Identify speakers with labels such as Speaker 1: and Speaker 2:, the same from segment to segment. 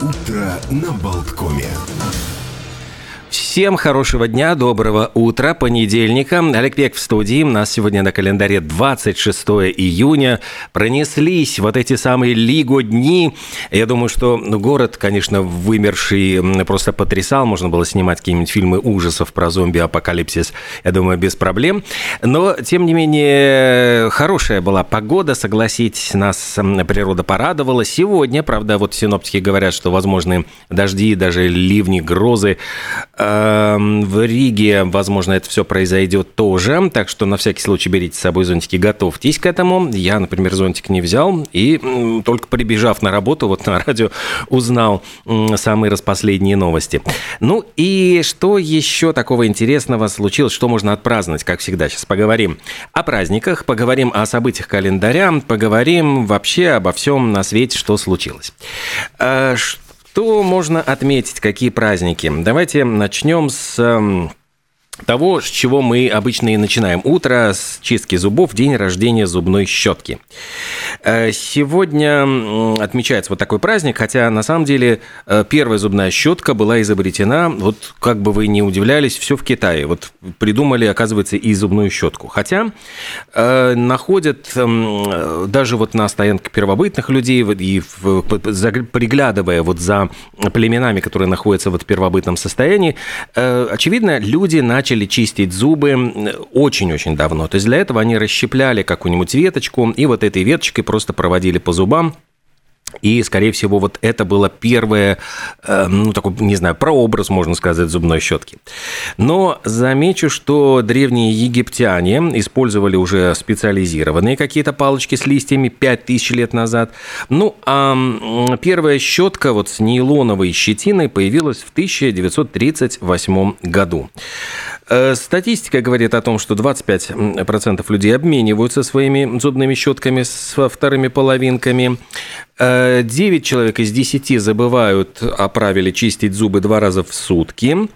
Speaker 1: Утро на Болткоме.
Speaker 2: Всем хорошего дня, доброго утра, понедельника. Олег Пек в студии. У нас сегодня на календаре 26 июня. Пронеслись вот эти самые Лиго дни. Я думаю, что город, конечно, вымерший просто потрясал. Можно было снимать какие-нибудь фильмы ужасов про зомби-апокалипсис, я думаю, без проблем. Но, тем не менее, хорошая была погода, согласитесь, нас природа порадовала. Сегодня, правда, вот синоптики говорят, что возможны дожди, даже ливни, грозы. Эм, в Риге, возможно, это все произойдет тоже, так что на всякий случай берите с собой зонтики, готовьтесь к этому. Я, например, зонтик не взял, и только прибежав на работу, вот на радио, узнал самые распоследние новости. Ну и что еще такого интересного случилось, что можно отпраздновать, как всегда. Сейчас поговорим о праздниках, поговорим о событиях календаря, поговорим вообще обо всем на свете, что случилось. Э, что можно отметить? Какие праздники? Давайте начнем с эм, того, с чего мы обычно и начинаем. Утро с чистки зубов, день рождения зубной щетки. Э, сегодня отмечается вот такой праздник, хотя на самом деле э, первая зубная щетка была изобретена, вот как бы вы не удивлялись, все в Китае. Вот придумали, оказывается, и зубную щетку. Хотя э, находят даже вот на стоянке первобытных людей и приглядывая вот за племенами, которые находятся вот в первобытном состоянии, очевидно, люди начали начали чистить зубы очень-очень давно. То есть для этого они расщепляли какую-нибудь веточку и вот этой веточкой просто проводили по зубам, и, скорее всего, вот это было первое, э, ну, такой, не знаю, прообраз, можно сказать, зубной щетки. Но замечу, что древние египтяне использовали уже специализированные какие-то палочки с листьями 5000 лет назад. Ну, а первая щетка вот с нейлоновой щетиной появилась в 1938 году. Э, статистика говорит о том, что 25% людей обмениваются своими зубными щетками со вторыми половинками. 9 э, человек из 10 забывают о правиле чистить зубы два раза в сутки.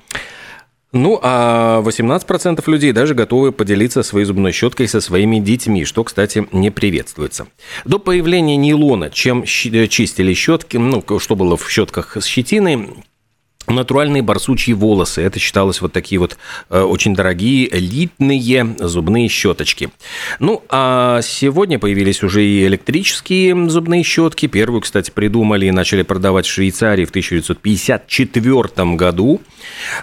Speaker 2: Ну, а 18% людей даже готовы поделиться своей зубной щеткой со своими детьми, что, кстати, не приветствуется. До появления нейлона, чем э, чистили щетки, ну, что было в щетках с щетиной, натуральные барсучьи волосы. Это считалось вот такие вот э, очень дорогие элитные зубные щеточки. Ну, а сегодня появились уже и электрические зубные щетки. Первую, кстати, придумали и начали продавать в Швейцарии в 1954 году.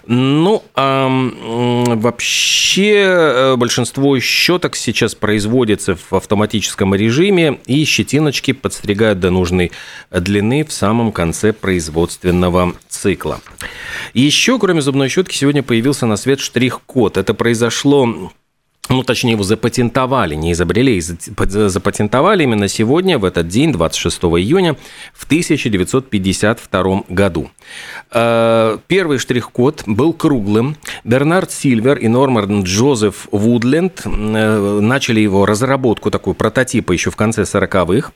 Speaker 2: Ну, а вообще э, большинство щеток сейчас производится в автоматическом режиме, и щетиночки подстригают до нужной длины в самом конце производственного цикла. Еще, кроме зубной щетки, сегодня появился на свет штрих-код. Это произошло ну, точнее, его запатентовали, не изобрели, запатентовали именно сегодня, в этот день, 26 июня, в 1952 году. Э, первый штрих-код был круглым. Бернард Сильвер и Норман Джозеф Вудленд э, начали его разработку, такую прототипа еще в конце 40-х.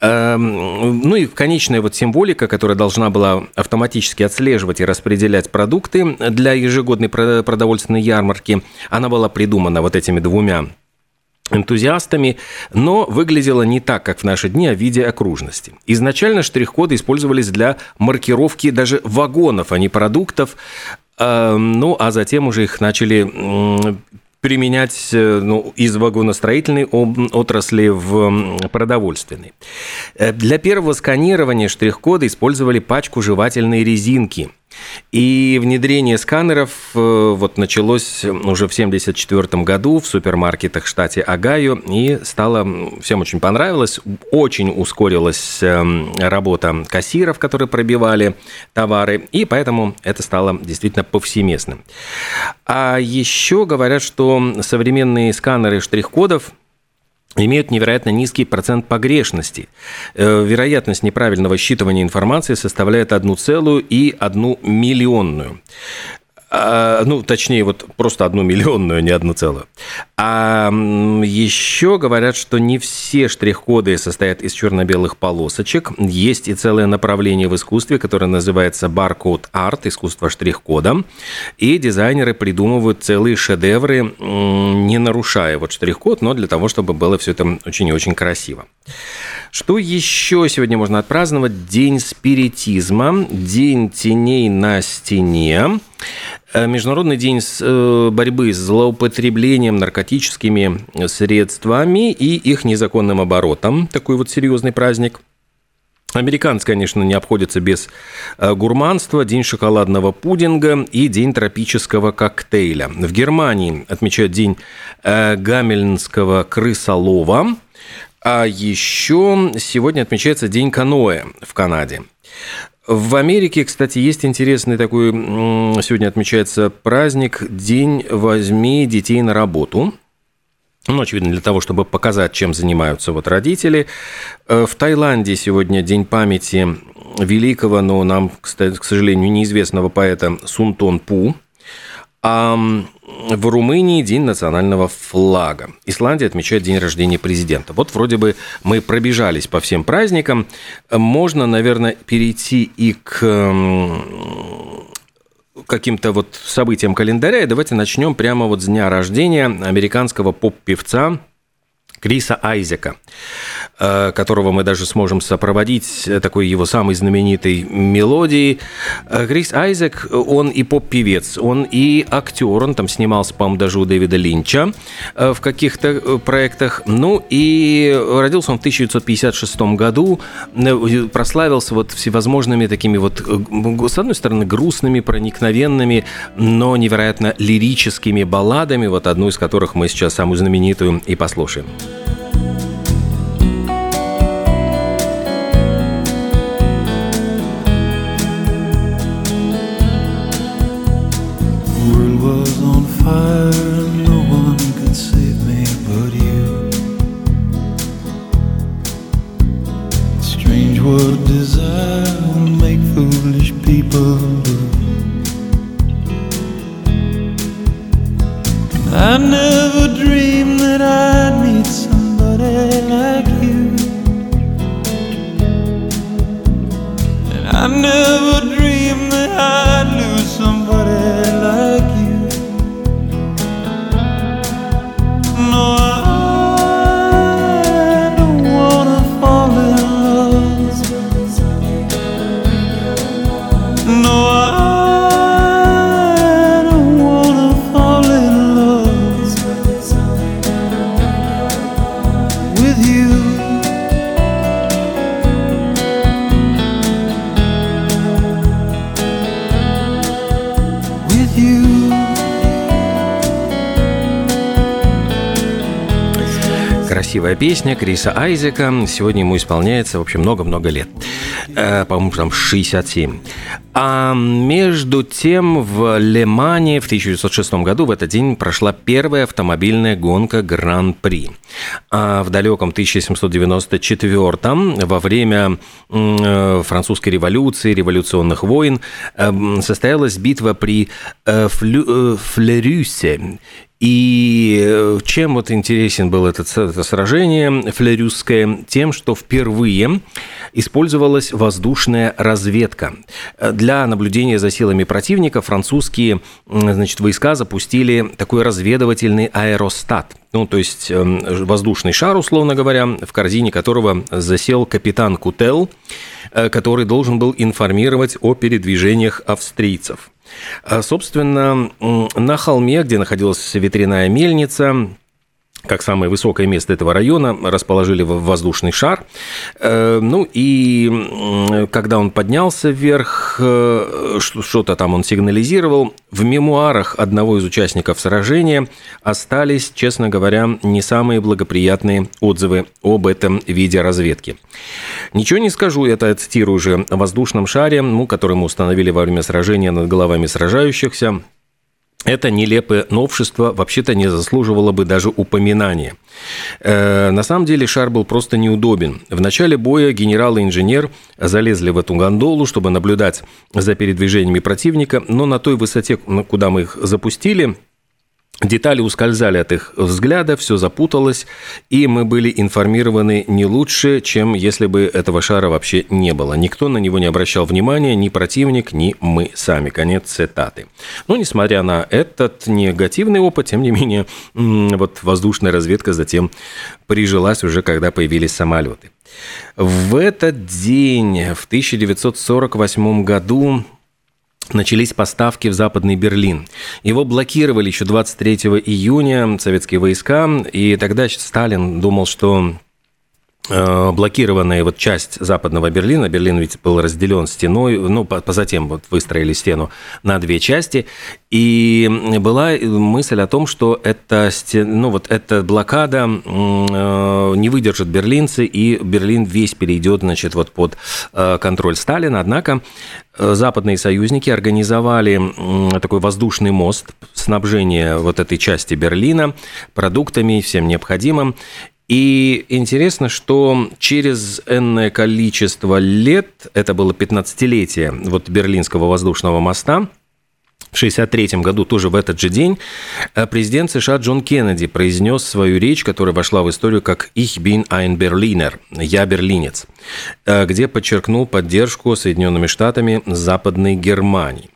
Speaker 2: Э, ну и конечная вот символика, которая должна была автоматически отслеживать и распределять продукты для ежегодной продовольственной ярмарки, она была придумана вот этими двумя энтузиастами, но выглядело не так, как в наши дни, а в виде окружности. Изначально штрих-коды использовались для маркировки даже вагонов, а не продуктов, э, ну, а затем уже их начали применять э, ну, из вагоностроительной отрасли в продовольственной. Э, для первого сканирования штрих-кода использовали пачку жевательной резинки – и внедрение сканеров э, вот началось уже в 1974 году в супермаркетах в штате Огайо, и стало, всем очень понравилось, очень ускорилась эм, работа кассиров, которые пробивали товары, и поэтому это стало действительно повсеместным. А еще говорят, что современные сканеры штрих-кодов имеют невероятно низкий процент погрешности. Э, вероятность неправильного считывания информации составляет одну целую и одну миллионную. А, ну, точнее, вот просто одну миллионную, не одну целую. А еще говорят, что не все штрих-коды состоят из черно-белых полосочек. Есть и целое направление в искусстве, которое называется баркод арт, искусство штрих-кода. И дизайнеры придумывают целые шедевры, не нарушая вот штрих-код, но для того, чтобы было все это очень и очень красиво. Что еще сегодня можно отпраздновать? День спиритизма, день теней на стене. Э, Международный день э, борьбы с злоупотреблением наркотическими средствами и их незаконным оборотом. Такой вот серьезный праздник. Американцы, конечно, не обходятся без э, гурманства, день шоколадного пудинга и день тропического коктейля. В Германии отмечают день гамельнского крысолова, а еще сегодня отмечается день каноэ в Канаде. В Америке, кстати, есть интересный такой, сегодня отмечается праздник День возьми детей на работу. Ну, очевидно, для того, чтобы показать, чем занимаются вот родители. Э, в Таиланде сегодня День памяти великого, но нам, кстати, к сожалению, неизвестного поэта Сунтон Пу. В Румынии день национального флага. Исландия отмечает день рождения президента. Вот вроде бы мы пробежались по всем праздникам. Можно, наверное, перейти и к каким-то вот событиям календаря. И давайте начнем прямо вот с дня рождения американского поп-певца Криса Айзека, которого мы даже сможем сопроводить такой его самой знаменитой мелодией. Э, Крис Айзек, он и поп-певец, он и актер, он там снимался, по-моему, даже у Дэвида Линча э, в каких-то проектах. Ну и родился он в 1956 году, прославился вот всевозможными такими вот, с одной стороны, грустными, проникновенными, но невероятно лирическими балладами, вот одну из которых мы сейчас самую знаменитую и послушаем. no
Speaker 3: one can save me but
Speaker 1: you.
Speaker 3: Strange what desire will make
Speaker 1: foolish people do.
Speaker 3: I
Speaker 1: never dreamed that I'd meet somebody like you,
Speaker 3: and I
Speaker 1: never.
Speaker 2: Песня Криса Айзека. Сегодня ему исполняется, в общем, много-много лет. Э, по-моему, там 67. А между тем в Лемане в 1906 году в этот день прошла первая автомобильная гонка Гран-при. А в далеком 1794 во время э, французской революции, революционных войн, э, состоялась битва при э, Флерюсе. И э, чем вот интересен был этот, это сражение флерюсское? Тем, что впервые использовалась воздушная разведка. Для наблюдения за силами противника французские значит, войска запустили такой разведывательный аэростат. Ну, то есть эм, воздушный шар, условно говоря, в корзине которого засел капитан Кутел, э, который должен был информировать о передвижениях австрийцев. А, собственно, на холме, где находилась ветряная мельница, как самое высокое место этого района, расположили воздушный шар. Э, ну и когда он поднялся вверх, э, что-то там он сигнализировал, в мемуарах одного из участников сражения остались, честно говоря, не самые благоприятные отзывы об этом виде разведки. Ничего не скажу, это цитирую уже воздушном шаре, ну, который мы установили во время сражения над головами сражающихся. Это нелепое новшество вообще-то не заслуживало бы даже упоминания. Э, на самом деле шар был просто неудобен. В начале боя генерал и инженер залезли в эту гондолу, чтобы наблюдать за передвижениями противника, но на той высоте, куда мы их запустили, Детали ускользали от их взгляда, все запуталось, и мы были информированы не лучше, чем если бы этого шара вообще не было. Никто на него не обращал внимания, ни противник, ни мы сами. Конец цитаты. Но, несмотря на этот негативный опыт, тем не менее, вот воздушная разведка затем прижилась уже, когда появились самолеты. В этот день, в 1948 году, начались поставки в Западный Берлин. Его блокировали еще 23 июня советские войска, и тогда Сталин думал, что Э, блокированная вот часть западного Берлина, Берлин ведь был разделен стеной, ну, затем вот выстроили стену на две части, и была мысль о том, что эта, ну, вот эта блокада э, не выдержит берлинцы, и Берлин весь перейдет, значит, вот под э, контроль Сталина, однако западные союзники организовали такой воздушный мост снабжения вот этой части Берлина продуктами, всем необходимым. И интересно, что через энное количество лет, это было 15-летие вот Берлинского воздушного моста, в 1963 году, тоже в этот же день, э, президент США Джон Кеннеди произнес свою речь, которая вошла в историю как «Ich bin ein Berliner» – «Я берлинец», э, где подчеркнул поддержку Соединенными Штатами Западной Германии.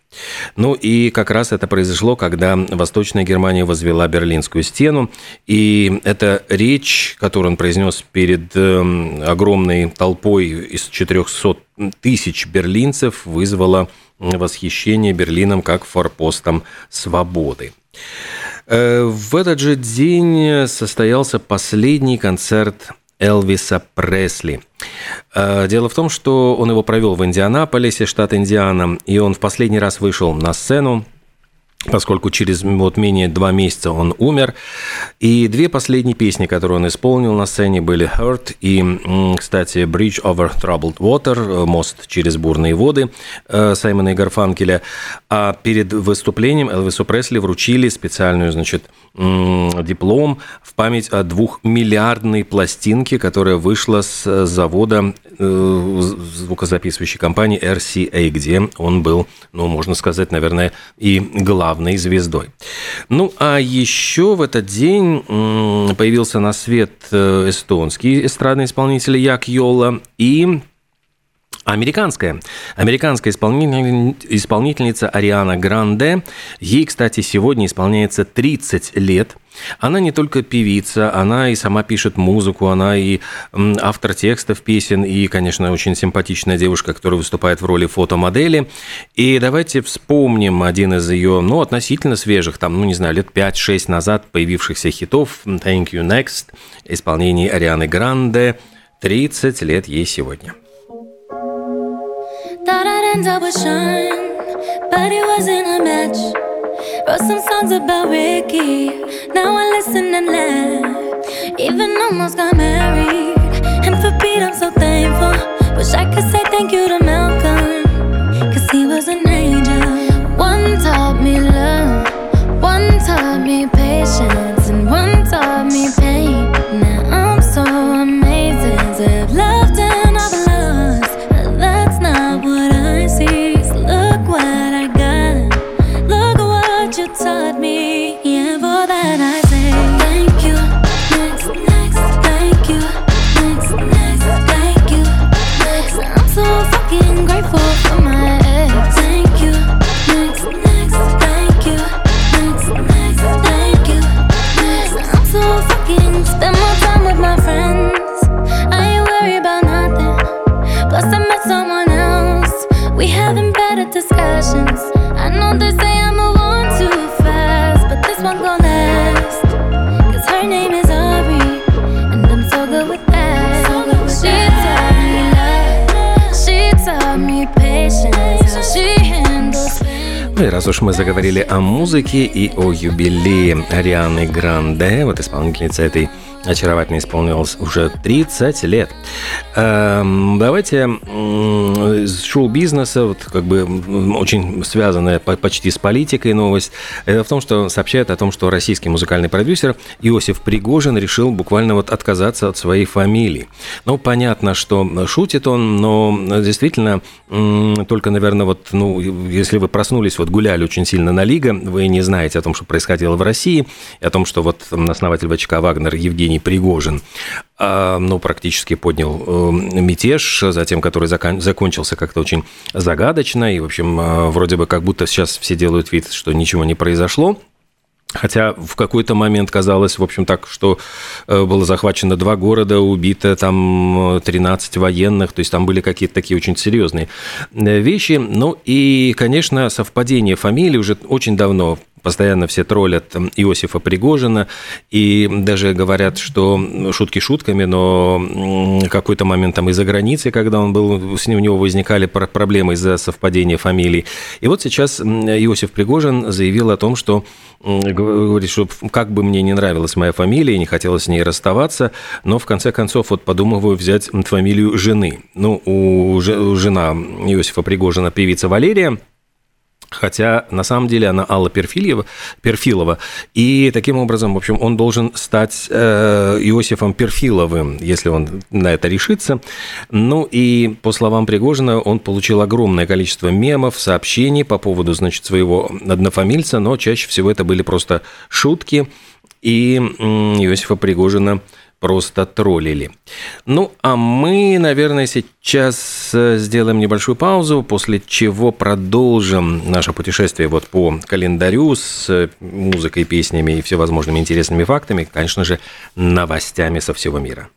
Speaker 2: Ну и как раз это произошло, когда Восточная Германия возвела Берлинскую стену. И эта речь, которую он произнес перед эм, огромной толпой из 400 тысяч берлинцев, вызвала восхищение Берлином как форпостом свободы. Э, в этот же день состоялся последний концерт Элвиса Пресли. Э, дело в том, что он его провел в Индианаполисе, штат Индиана, и он в последний раз вышел на сцену поскольку через вот менее два месяца он умер. И две последние песни, которые он исполнил на сцене, были «Hurt» и, кстати, «Bridge over Troubled Water», «Мост через бурные воды» э, Саймона и Гарфанкеля. А перед выступлением Элвису Пресли вручили специальную, значит, диплом в память о двухмиллиардной пластинке, которая вышла с завода э, звукозаписывающей компании RCA, где он был, ну, можно сказать, наверное, и главным главной звездой. Ну, а еще в этот день появился на свет э, эстонский эстрадный исполнитель Як Йола и Американская. Американская исполнительница Ариана Гранде. Ей, кстати, сегодня исполняется 30 лет. Она не только певица, она и сама пишет музыку, она и автор текстов песен, и, конечно, очень симпатичная девушка, которая выступает в роли фотомодели. И давайте вспомним один из ее, ну, относительно свежих, там, ну, не знаю, лет 5-6 назад появившихся хитов «Thank You Next», исполнении Арианы Гранде. 30 лет ей сегодня. End up with Sean, but it wasn't a match. Wrote some songs about Ricky, now I listen and laugh. Even almost got married, and for Pete I'm so thankful. Wish I could say thank you to Malcolm, cause he was an angel. One taught me love, one taught me patience, and one taught me раз уж мы заговорили о музыке и о юбилее Арианы Гранде, вот исполнительница этой очаровательно исполнилось уже 30 лет. Эм, давайте из шоу-бизнеса, вот как бы очень связанная почти с политикой новость. Это в том, что сообщают о том, что российский музыкальный продюсер Иосиф Пригожин решил буквально вот отказаться от своей фамилии. Ну, понятно, что шутит он, но действительно только, наверное, вот, ну, если вы проснулись, вот гуляли очень сильно на Лига, вы не знаете о том, что происходило в России, о том, что вот основатель ВЧК «Вагнер» Евгений Пригожин а, ну, практически поднял э, мятеж, затем который закончился как-то очень загадочно, и, в общем, э, вроде бы как будто сейчас все делают вид, что ничего не произошло. Хотя в какой-то момент казалось, в общем, так, что э, было захвачено два города, убито там 13 военных, то есть там были какие-то такие очень серьезные вещи. Ну и, конечно, совпадение фамилий уже очень давно постоянно все троллят Иосифа Пригожина, и даже говорят, что шутки шутками, но какой-то момент там из-за границы, когда он был, с ним у него возникали проблемы из-за совпадения фамилий. И вот сейчас Иосиф Пригожин заявил о том, что говорит, что как бы мне не нравилась моя фамилия, не хотелось с ней расставаться, но в конце концов вот подумываю взять фамилию жены. Ну, у жена Иосифа Пригожина певица Валерия, Хотя на самом деле она Алла Перфилова, Перфилова. И таким образом, в общем, он должен стать э, Иосифом Перфиловым, если он на это решится. Ну и по словам Пригожина, он получил огромное количество мемов, сообщений по поводу, значит, своего однофамильца, но чаще всего это были просто шутки. И Иосифа Пригожина просто троллили. Ну, а мы, наверное, сейчас э, сделаем небольшую паузу, после чего продолжим наше путешествие вот по календарю с э, музыкой, песнями и всевозможными интересными фактами, конечно же, новостями со всего мира.